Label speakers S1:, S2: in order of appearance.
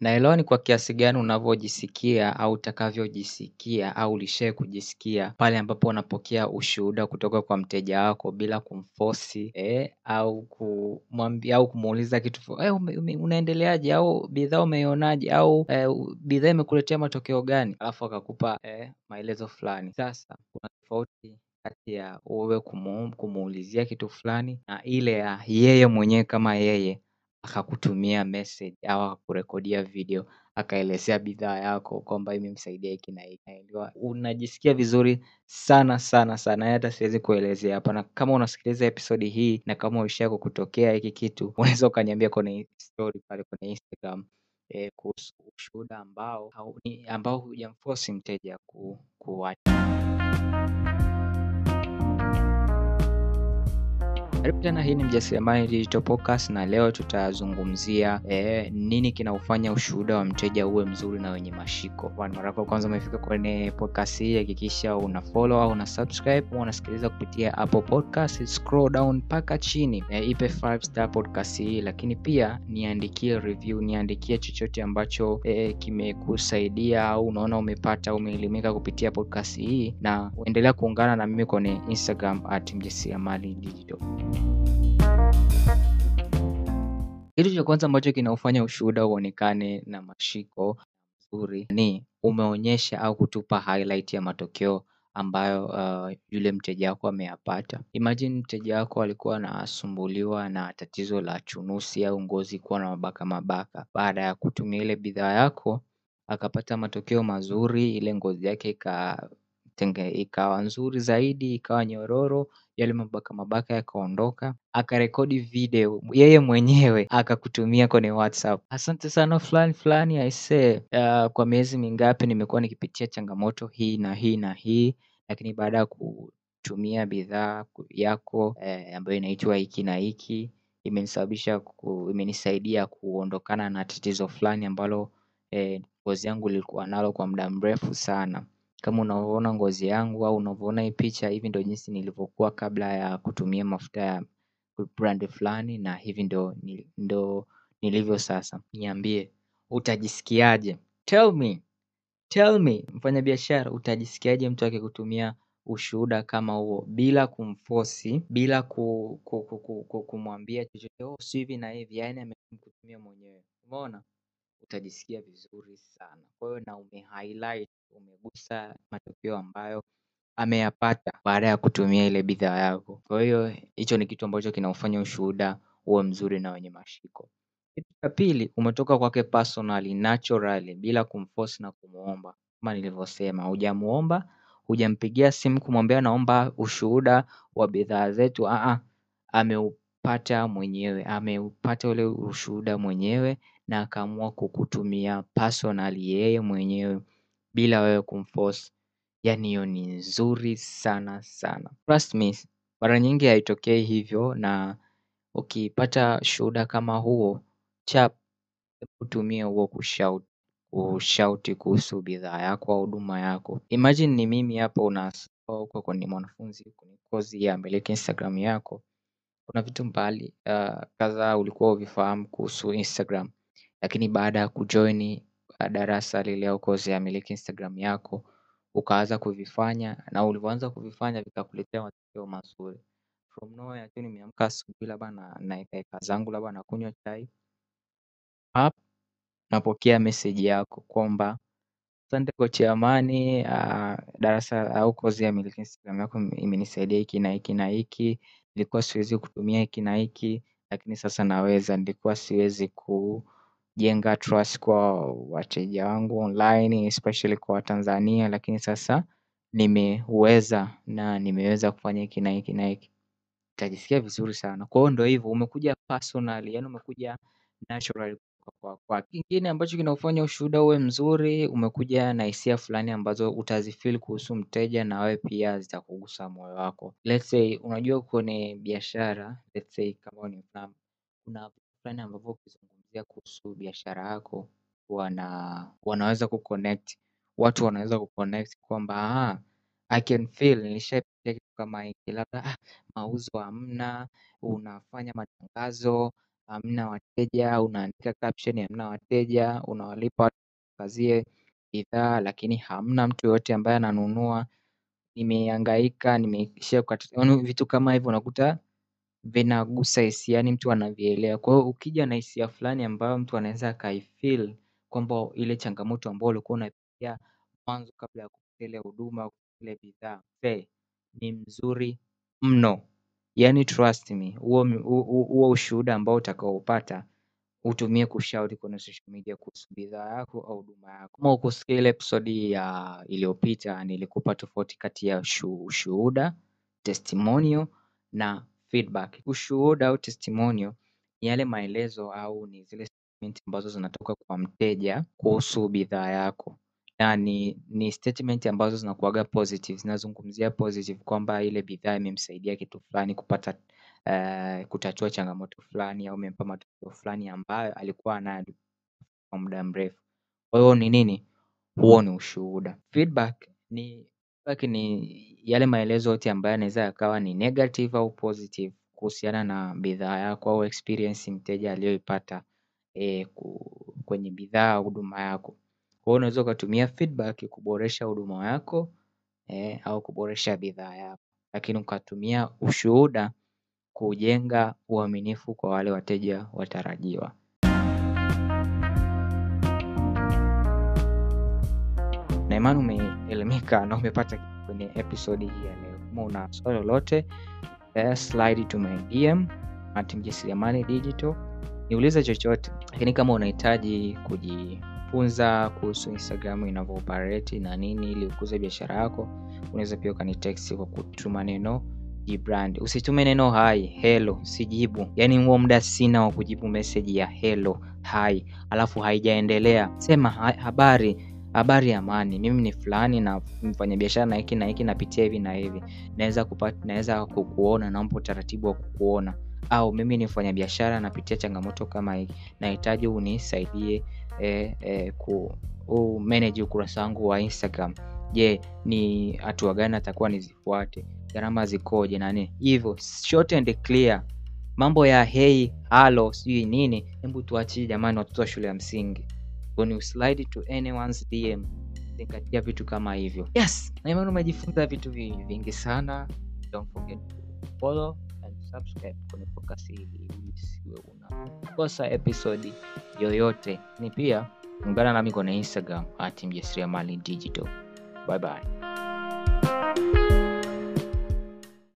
S1: Naelewa ni kwa kiasi gani unavyojisikia au utakavyojisikia au ulishai kujisikia pale ambapo unapokea ushuhuda kutoka kwa mteja wako bila kumforce au kumwambia au kumuuliza kitu unaendeleaje? Au bidhaa umeionaje? Au bidhaa imekuletea matokeo gani? Alafu akakupa maelezo fulani. Sasa kuna tofauti kati ya wewe kumuulizia kitu fulani na ile ya yeye mwenyewe kama yeye akakutumia message au akakurekodia video akaelezea bidhaa yako kwamba imemsaidia hiki na hiki. Unajisikia vizuri sana sana sana. Hata siwezi kuelezea hapa na kama unasikiliza episodi hii na kama ulishai kukutokea hiki kitu unaweza ukaniambia kwenye story pale kwenye instagram kuhusu ushuhuda ambao ambao hujamforce mteja kuwacha karibu tena hii ni mjasiriamali digital podcast na leo tutazungumzia nini kinaufanya ushuhuda wa mteja uwe mzuri na wenye mashiko. Mara yako kwanza umefika kwenye podcast hii hakikisha una follow au una subscribe. Au unasikiliza kupitia apple podcast scroll down mpaka chini ipe 5 star podcast hii. Lakini pia niandikie review niandikie chochote ambacho kimekusaidia au unaona umepata umeelimika kupitia podcast hii. Na endelea kuungana na mimi kwenye instagram at mjasiriamali digital kitu cha kwanza ambacho kinaufanya ushuhuda uonekane na mashiko mzuri ni umeonyesha au kutupa highlight ya matokeo ambayo yule mteja wako ameyapata. Imagine mteja wako alikuwa anasumbuliwa na tatizo la chunusi au ngozi kuwa na mabaka mabaka. Baada ya kutumia ile bidhaa yako akapata matokeo mazuri ile ngozi yake ikawa nzuri zaidi ikawa nyororo yale mabaka mabaka yakaondoka akarekodi video yeye mwenyewe akakutumia kwenye whatsapp. Asante sana fulani fulani aisee kwa miezi mingapi nimekuwa nikipitia changamoto hii na hii na hii lakini baada ya kutumia bidhaa yako ambayo inaitwa hiki na hiki imenisababisha imenisaidia kuondokana na tatizo fulani ambalo ngozi yangu ilikuwa nalo kwa muda mrefu sana kama unavyoona ngozi yangu au unavyoona hii picha hivi ndo jinsi nilivyokuwa kabla ya kutumia mafuta ya brand fulani na hivi ndo nilivyo sasa. Niambie utajisikiaje? Tell me tell me mfanyabiashara utajisikiaje mtu akikutumia ushuhuda kama huo bila kumforce bila kumwambia chochote si hivi na hivi yaani amekutumia mwenyewe. Umeona utajisikia vizuri sana. Kwa hiyo na umehighlight umegusa matokeo ambayo ameyapata baada ya kutumia ile bidhaa yako. Kwa hiyo hicho ni kitu ambacho kinaufanya ushuhuda uwe mzuri na wenye mashiko. Kitu cha pili umetoka kwake personally naturally bila kumforce na kumuomba. Kama nilivyosema hujamuomba hujampigia simu kumwambia naomba ushuhuda wa bidhaa zetu ameupata mwenyewe ameupata ule ushuhuda mwenyewe na akaamua kukutumia personally yeye mwenyewe bila wewe kumforce. Yaani hiyo ni nzuri sana sana. Trust me mara nyingi haitokei hivyo na ukipata shuhuda kama huo chap utumie huo kushout kushauti kuhusu bidhaa yako au huduma yako. Imagine ni mimi hapo unasoma huko ni mwanafunzi kwenye kozi ya miliki instagram yako kuna vitu mbali kadhaa ulikuwa huvifahamu kuhusu instagram. Lakini baada ya kujoin darasa lile au kozi ya miliki instagram yako ukaanza kuvifanya na ulivyoanza kuvifanya vikakuletea matokeo mazuri. From nowhere tu nimeamka asubuhi labda naeka zangu labda nakunywa chai. Napokea meseji yako kwamba asante kochi Amani darasa au kozi ya miliki instagram yako imenisaidia hiki na hiki na hiki nilikuwa siwezi kutumia hiki na hiki lakini sasa naweza. Nilikuwa siwezi kujenga trust kwa wateja wangu online especially kwa watanzania lakini sasa nimeweza na nimeweza kufanya hiki na hiki na hiki. Utajisikia vizuri sana. Kwa hiyo ndo hivyo umekuja personally yaani umekuja naturally kwa kingine ambacho kinaufanya ushuhuda uwe mzuri umekuja na hisia fulani ambazo utazifeel kuhusu mteja na wewe pia zitakugusa moyo wako. Let's say unajua kwenye biashara let's say kama ni kuna fulani ambavyo ukizungumzia kuhusu biashara yako wanaweza kuconnect watu wanaweza kuconnect kwamba I can feel nilishaipitia kitu kama hiki labda mauzo hamna unafanya matangazo hamna wateja, unaandika caption hamna wateja, unawalipa watu kazie bidhaa lakini hamna mtu yoyote ambaye ananunua, nimehangaika, nimeishia kukata yaani vitu kama hivyo unakuta vinagusa hisia yaani mtu anavielewa. Kwa hiyo ukija na hisia fulani ambayo mtu anaweza akaifeel kwamba ile changamoto ambayo ulikuwa unapitia mwanzo kabla ya kupata ile huduma ile bidhaa, ni mzuri mno. Yaani trust me, huo ushuhuda ambao utakaopata utumie kushauri kwenye social media kuhusu bidhaa yako au huduma yako. Kama hukusikia ile episode ya iliyopita nilikupa tofauti kati ya ushuhuda, testimonial na feedback. Ushuhuda au testimonial ni yale maelezo au ni zile statement ambazo zinatoka kwa mteja kuhusu bidhaa yako. Ni statement ambazo zinakuwaga positive, zinazungumzia positive kwamba ile bidhaa imemsaidia kitu fulani kupata kutatua changamoto fulani au imempa matokeo fulani ambayo alikuwa nayo kwa muda mrefu. Kwa hiyo ni nini? Huo ni ushuhuda. Feedback ni yale maelezo yote ambayo yanaweza yakawa ni negative au positive kuhusiana na bidhaa yako au experience mteja aliyoipata kwenye bidhaa au huduma yako. Kwa hiyo unaweza ukatumia feedback kuboresha huduma yako au kuboresha bidhaa yako. Lakini ukatumia ushuhuda kujenga uaminifu kwa wale wateja watarajiwa. Na imani umeelimika na umepata kwenye episodi hii ya leo. Kama una swali lolote, slide to my DM at mjasiriamali digital. Niulize chochote, lakini kama unahitaji kujifunza kuhusu Instagram inavyoopareti na nini ili ukuze biashara yako, unaweza pia ukanitext kwa kutuma neno jibrand. Usitume neno hai helo sijibu. Yaani huo muda sina wa kujibu meseji ya helo hai alafu haijaendelea. Sema habari, habari amani. Mimi ni fulani na mfanyabiashara na hiki na hiki napitia hivi na hivi. Naweza kupata naweza kukuona naomba utaratibu wa kukuona. Au mimi ni mfanyabiashara napitia changamoto kama hii. Nahitaji unisaidie ku manage ukurasa wangu wa Instagram. Je, ni hatua gani atakuwa nizifuate? Gharama zikoje nani? Hivyo, short and clear. Mambo ya hei halo sijui nini, hebu tuachie jamani watoto wa shule ya msingi. When you slide to anyone's DM, zingatia vitu kama hivyo. Yes, naimani umejifunza vitu vingi sana. Don't forget to follow and subscribe kwenye podcast hii ili usiwe unakosa episodi yoyote. Ni pia ungana nami kwenye Instagram at mjasiriamali digital. Bye bye.